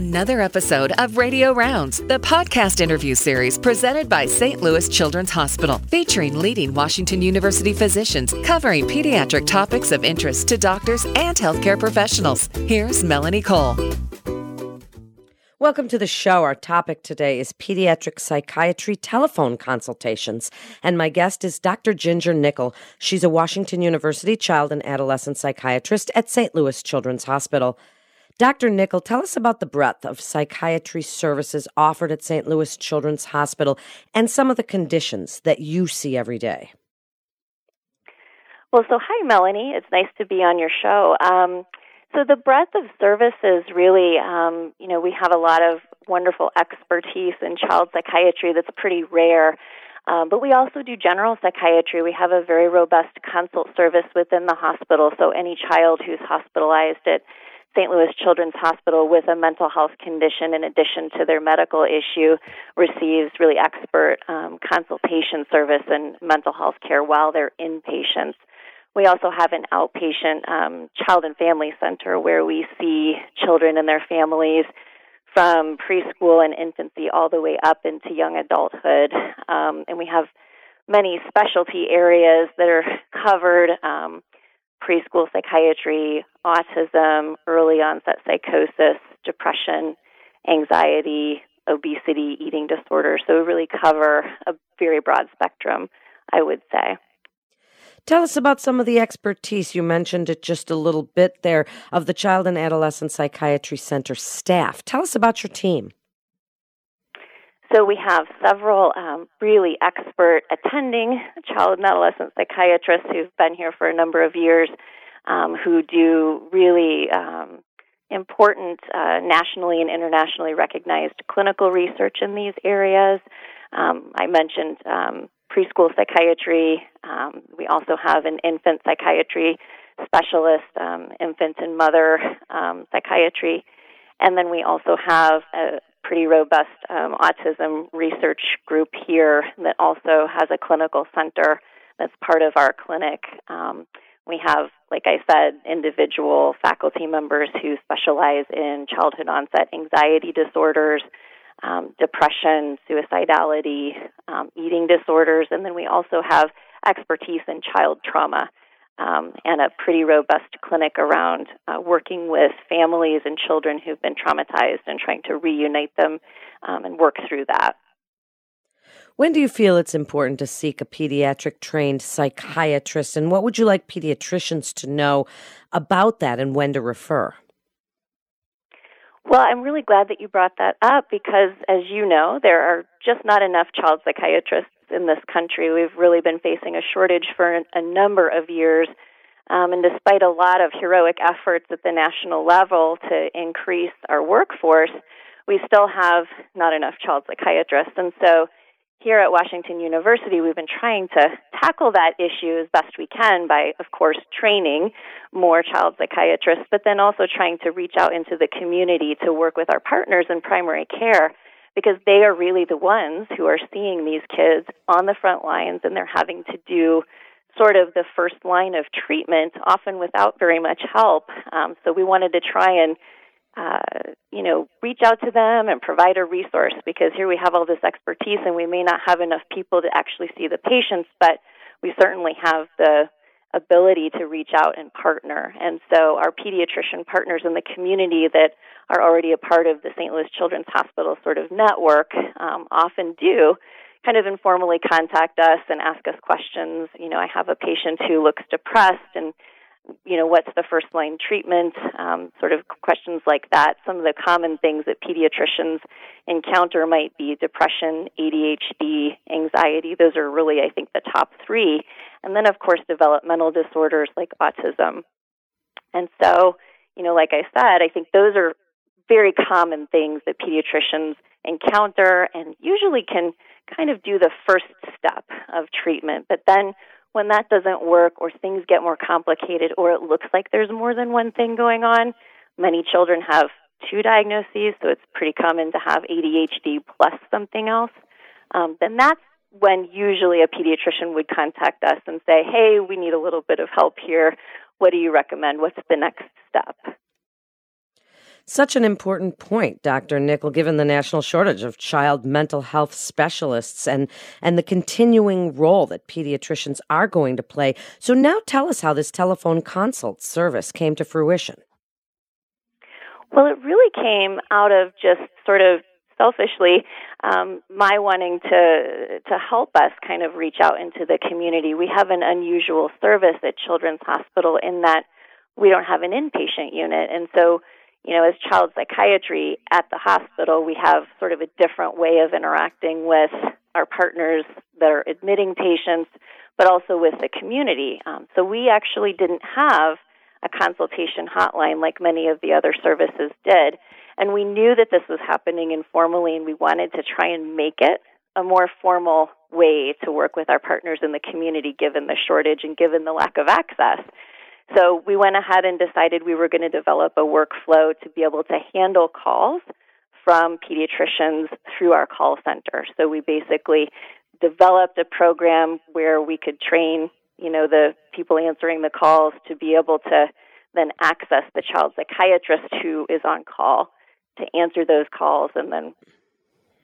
another episode of Radio Rounds, the podcast interview series presented by St. Louis Children's Hospital, featuring leading Washington University physicians covering pediatric topics of interest to doctors and healthcare professionals. Here's Melanie Cole. Welcome to the show. Our topic today is pediatric psychiatry telephone consultations. And my guest is Dr. Ginger Nicol. She's a Washington University child and adolescent psychiatrist at St. Louis Children's Hospital. Dr. Nicol, tell us about the breadth of psychiatry services offered at St. Louis Children's Hospital and some of the conditions that you see every day. Well, so hi, Melanie. It's nice to be on your show. Um, so the breadth of services really, um, you know, we have a lot of wonderful expertise in child psychiatry that's pretty rare. Um, but we also do general psychiatry. We have a very robust consult service within the hospital. So any child who's hospitalized at St. Louis Children's Hospital with a mental health condition in addition to their medical issue receives really expert um, consultation service and mental health care while they're inpatients. We also have an outpatient um, child and family center where we see children and their families from preschool and infancy all the way up into young adulthood. Um, and we have many specialty areas that are covered. Um, preschool psychiatry, autism, early onset psychosis, depression, anxiety, obesity, eating disorders. So we really cover a very broad spectrum, I would say. Tell us about some of the expertise. You mentioned it just a little bit there of the Child and Adolescent Psychiatry Center staff. Tell us about your team. So we have several um, really expert attending child and adolescent psychiatrists who've been here for a number of years, um, who do really um, important uh, nationally and internationally recognized clinical research in these areas. Um, I mentioned um, preschool psychiatry. Um, we also have an infant psychiatry specialist, infant and mother psychiatry. And then we also have a, pretty robust um, autism research group here that also has a clinical center that's part of our clinic. Um, we have, like I said, individual faculty members who specialize in childhood onset anxiety disorders, um, depression, suicidality, um, eating disorders, and then we also have expertise in child trauma um, and a pretty robust clinic around uh, working with families and children who've been traumatized and trying to reunite them um, and work through that. When do you feel it's important to seek a pediatric trained psychiatrist, and what would you like pediatricians to know about that and when to refer? Well, I'm really glad that you brought that up because, as you know, there are just not enough child psychiatrists in this country. We've really been facing a shortage for a number of years. Um, and despite a lot of heroic efforts at the national level to increase our workforce, we still have not enough child psychiatrists. And so here at Washington University, we've been trying to tackle that issue as best we can by, of course, training more child psychiatrists, but then also trying to reach out into the community to work with our partners in primary care because they are really the ones who are seeing these kids on the front lines and they're having to do sort of the first line of treatment, often without very much help. Um, so we wanted to try and uh, you know, reach out to them and provide a resource because here we have all this expertise and we may not have enough people to actually see the patients, but we certainly have the ability to reach out and partner. And so our pediatrician partners in the community that are already a part of the St. Louis Children's Hospital sort of network um, often do kind of informally contact us and ask us questions. You know, I have a patient who looks depressed and you know, what's the first line treatment, um, sort of questions like that. Some of the common things that pediatricians encounter might be depression, ADHD, anxiety. Those are really, I think, the top three. And then, of course, developmental disorders like autism. And so, you know, like I said, I think those are very common things that pediatricians encounter and usually can kind of do the first step of treatment. But then when that doesn't work or things get more complicated or it looks like there's more than one thing going on, many children have two diagnoses, so it's pretty common to have ADHD plus something else. Um, then that's when usually a pediatrician would contact us and say, hey, we need a little bit of help here. What do you recommend? What's the next step? Such an important point, Dr. Nicol, given the national shortage of child mental health specialists and, and the continuing role that pediatricians are going to play. So, now tell us how this telephone consult service came to fruition. Well, it really came out of just sort of selfishly um, my wanting to to help us kind of reach out into the community. We have an unusual service at Children's Hospital in that we don't have an inpatient unit, and so you know, as child psychiatry at the hospital, we have sort of a different way of interacting with our partners that are admitting patients, but also with the community. Um, so we actually didn't have a consultation hotline like many of the other services did. And we knew that this was happening informally, and we wanted to try and make it a more formal way to work with our partners in the community given the shortage and given the lack of access. So we went ahead and decided we were going to develop a workflow to be able to handle calls from pediatricians through our call center. So we basically developed a program where we could train, you know, the people answering the calls to be able to then access the child psychiatrist who is on call to answer those calls and then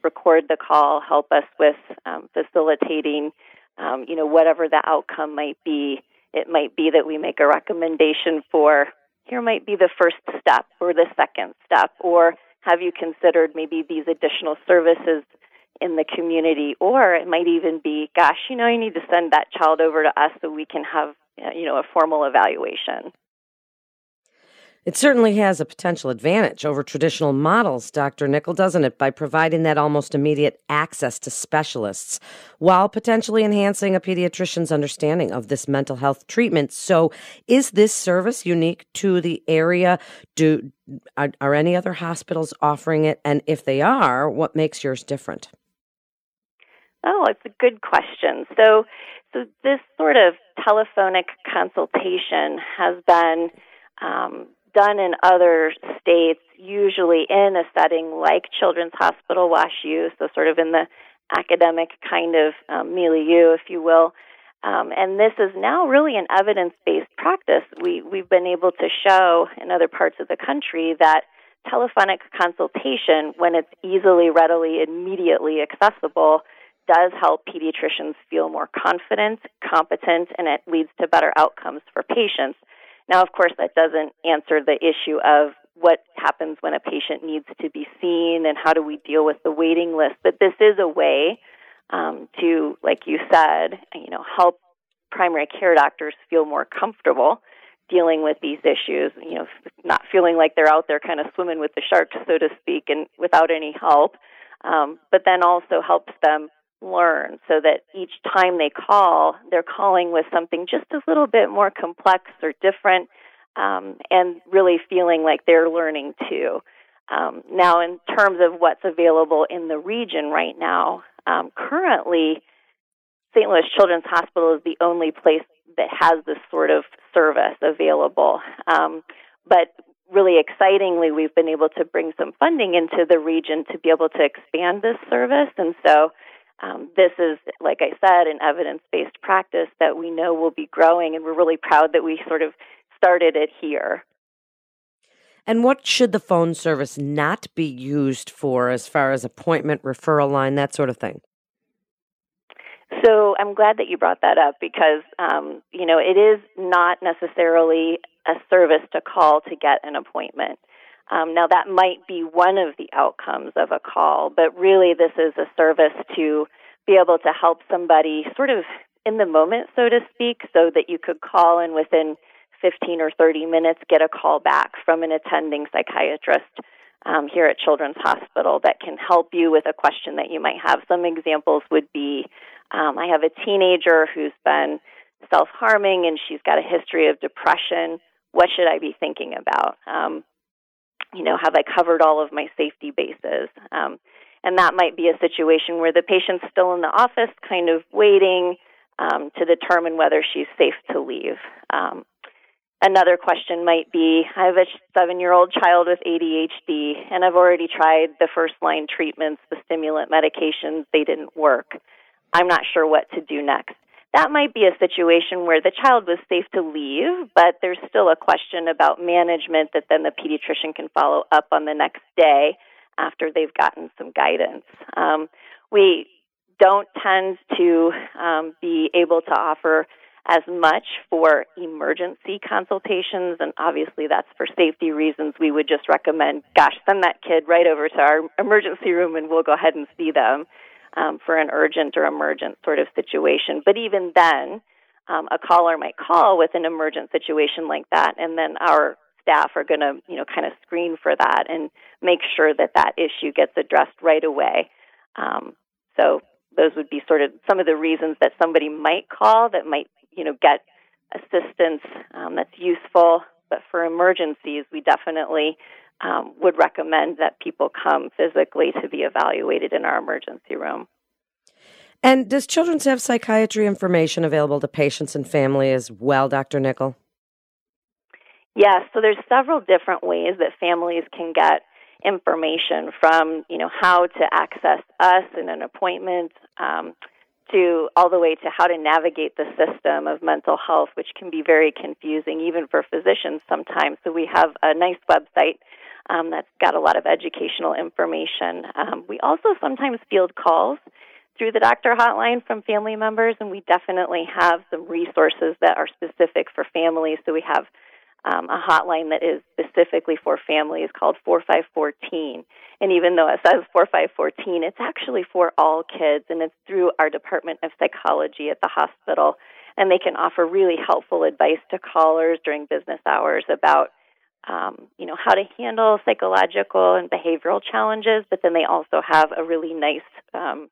record the call, help us with um, facilitating, um, you know, whatever the outcome might be it might be that we make a recommendation for here might be the first step or the second step, or have you considered maybe these additional services in the community? Or it might even be, gosh, you know, you need to send that child over to us so we can have, you know, a formal evaluation. It certainly has a potential advantage over traditional models, Dr. Nicol, doesn't it, by providing that almost immediate access to specialists while potentially enhancing a pediatrician's understanding of this mental health treatment. So, is this service unique to the area? Do are, are any other hospitals offering it? And if they are, what makes yours different? Oh, it's a good question. So, so this sort of telephonic consultation has been um, done in other states, usually in a setting like Children's Hospital WashU, so sort of in the academic kind of um, milieu, if you will. Um, and this is now really an evidence based practice. We, we've been able to show in other parts of the country that telephonic consultation, when it's easily, readily, immediately accessible, does help pediatricians feel more confident, competent, and it leads to better outcomes for patients. Now, of course, that doesn't answer the issue of what happens when a patient needs to be seen and how do we deal with the waiting list. But this is a way um, to, like you said, you know, help primary care doctors feel more comfortable dealing with these issues. You know, not feeling like they're out there kind of swimming with the sharks, so to speak, and without any help. Um, but then also helps them learn so that each time they call, they're calling with something just a little bit more complex or different um, and really feeling like they're learning too. Um, now, in terms of what's available in the region right now, um, currently, St. Louis Children's Hospital is the only place that has this sort of service available. Um, but really excitingly, we've been able to bring some funding into the region to be able to expand this service. And so um, this is, like I said, an evidence based practice that we know will be growing, and we're really proud that we sort of started it here. And what should the phone service not be used for as far as appointment, referral line, that sort of thing? So I'm glad that you brought that up because, um, you know, it is not necessarily a service to call to get an appointment. Um, now, that might be one of the outcomes of a call, but really, this is a service to be able to help somebody sort of in the moment, so to speak, so that you could call and within 15 or 30 minutes get a call back from an attending psychiatrist um, here at Children's Hospital that can help you with a question that you might have. Some examples would be um, I have a teenager who's been self harming and she's got a history of depression. What should I be thinking about? Um, you know, have I covered all of my safety bases? Um, and that might be a situation where the patient's still in the office, kind of waiting um, to determine whether she's safe to leave. Um, another question might be I have a seven year old child with ADHD, and I've already tried the first line treatments, the stimulant medications, they didn't work. I'm not sure what to do next. That might be a situation where the child was safe to leave, but there's still a question about management that then the pediatrician can follow up on the next day after they've gotten some guidance. Um, we don't tend to um, be able to offer as much for emergency consultations, and obviously that's for safety reasons. We would just recommend, gosh, send that kid right over to our emergency room and we'll go ahead and see them um, for an urgent or emergent sort of situation. But even then, um, a caller might call with an emergent situation like that, and then our staff are going to, you know, kind of screen for that and make sure that that issue gets addressed right away. Um, so those would be sort of some of the reasons that somebody might call that might you know get assistance um, that's useful. But for emergencies, we definitely um, would recommend that people come physically to be evaluated in our emergency room. And does Children's have psychiatry information available to patients and family as well, Dr. Nicol? Yes, so there's several different ways that families can get information from, you know, how to access us in an appointment, um, to all the way to how to navigate the system of mental health, which can be very confusing even for physicians sometimes. So we have a nice website um, that's got a lot of educational information. Um, we also sometimes field calls through the doctor hotline from family members, and we definitely have some resources that are specific for families. So we have um, a hotline that is specifically for families called 4514. And even though it says 4514, it's actually for all kids, and it's through our Department of Psychology at the hospital. And they can offer really helpful advice to callers during business hours about, um, you know, how to handle psychological and behavioral challenges. But then they also have a really nice um,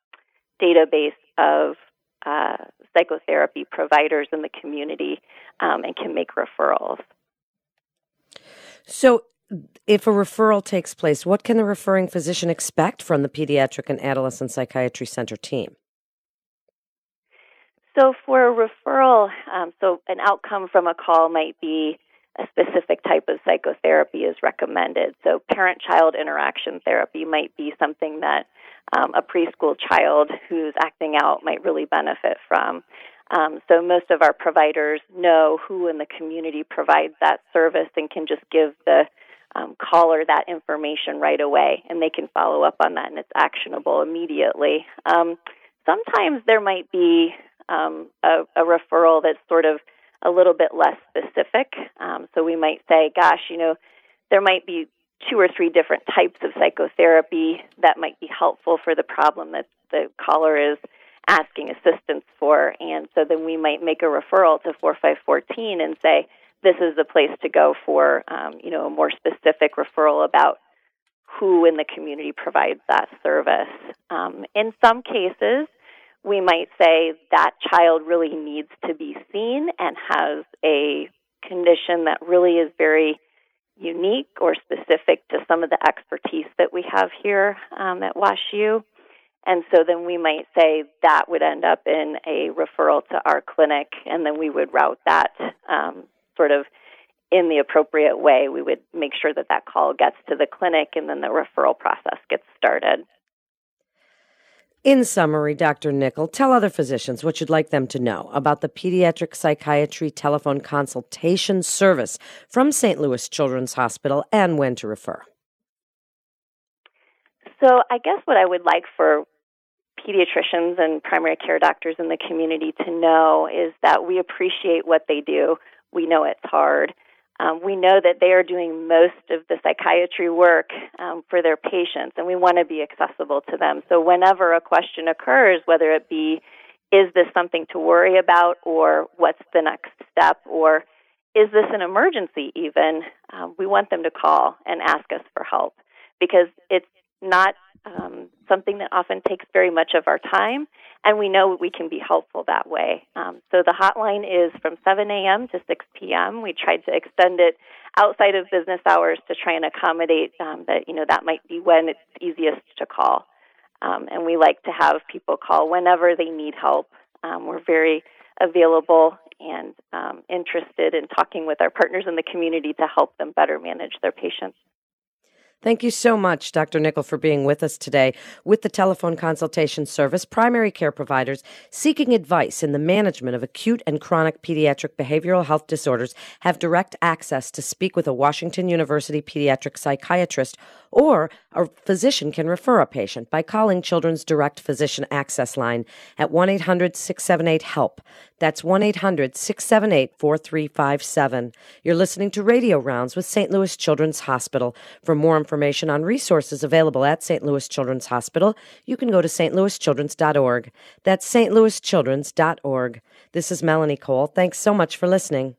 database of uh, psychotherapy providers in the community um, and can make referrals. So, if a referral takes place, what can the referring physician expect from the Pediatric and Adolescent Psychiatry Center team? So, for a referral, um, so an outcome from a call might be a specific type of psychotherapy is recommended. So, parent child interaction therapy might be something that um, a preschool child who's acting out might really benefit from. Um, so most of our providers know who in the community provides that service and can just give the um, caller that information right away, and they can follow up on that, and it's actionable immediately. Um, sometimes there might be um, a, a, referral that's sort of a little bit less specific. Um, so we might say, "Gosh, you know, there might be two or three different types of psychotherapy that might be helpful for the problem that the caller is." asking assistance for. And so then we might make a referral to 4514 and say, this is the place to go for, um, you know, a more specific referral about who in the community provides that service. Um, in some cases, we might say that child really needs to be seen and has a condition that really is very unique or specific to some of the expertise that we have here um, at WashU. And so then we might say that would end up in a referral to our clinic, and then we would route that um, sort of in the appropriate way. We would make sure that that call gets to the clinic, and then the referral process gets started. In summary, Dr. Nicol, tell other physicians what you'd like them to know about the Pediatric Psychiatry Telephone Consultation Service from St. Louis Children's Hospital and when to refer. So, I guess what I would like for pediatricians and primary care doctors in the community to know is that we appreciate what they do. We know it's hard. Um, we know that they are doing most of the psychiatry work um, for their patients, and we want to be accessible to them. So, whenever a question occurs, whether it be, is this something to worry about, or what's the next step, or is this an emergency even, um, we want them to call and ask us for help because it's not um, something that often takes very much of our time, and we know we can be helpful that way. Um, so the hotline is from 7 a.m. to 6 p.m. We tried to extend it outside of business hours to try and accommodate um, that. You know that might be when it's easiest to call, um, and we like to have people call whenever they need help. Um, we're very available and um, interested in talking with our partners in the community to help them better manage their patients. Thank you so much, Dr. Nicol, for being with us today. With the telephone consultation service, primary care providers seeking advice in the management of acute and chronic pediatric behavioral health disorders have direct access to speak with a Washington University pediatric psychiatrist, or a physician can refer a patient by calling Children's Direct Physician Access Line at 1 800 678 HELP. That's 1 800 678 4357. You're listening to Radio Rounds with St. Louis Children's Hospital. For more information on resources available at St. Louis Children's Hospital, you can go to stlouischildrens.org. That's stlouischildrens.org. This is Melanie Cole. Thanks so much for listening.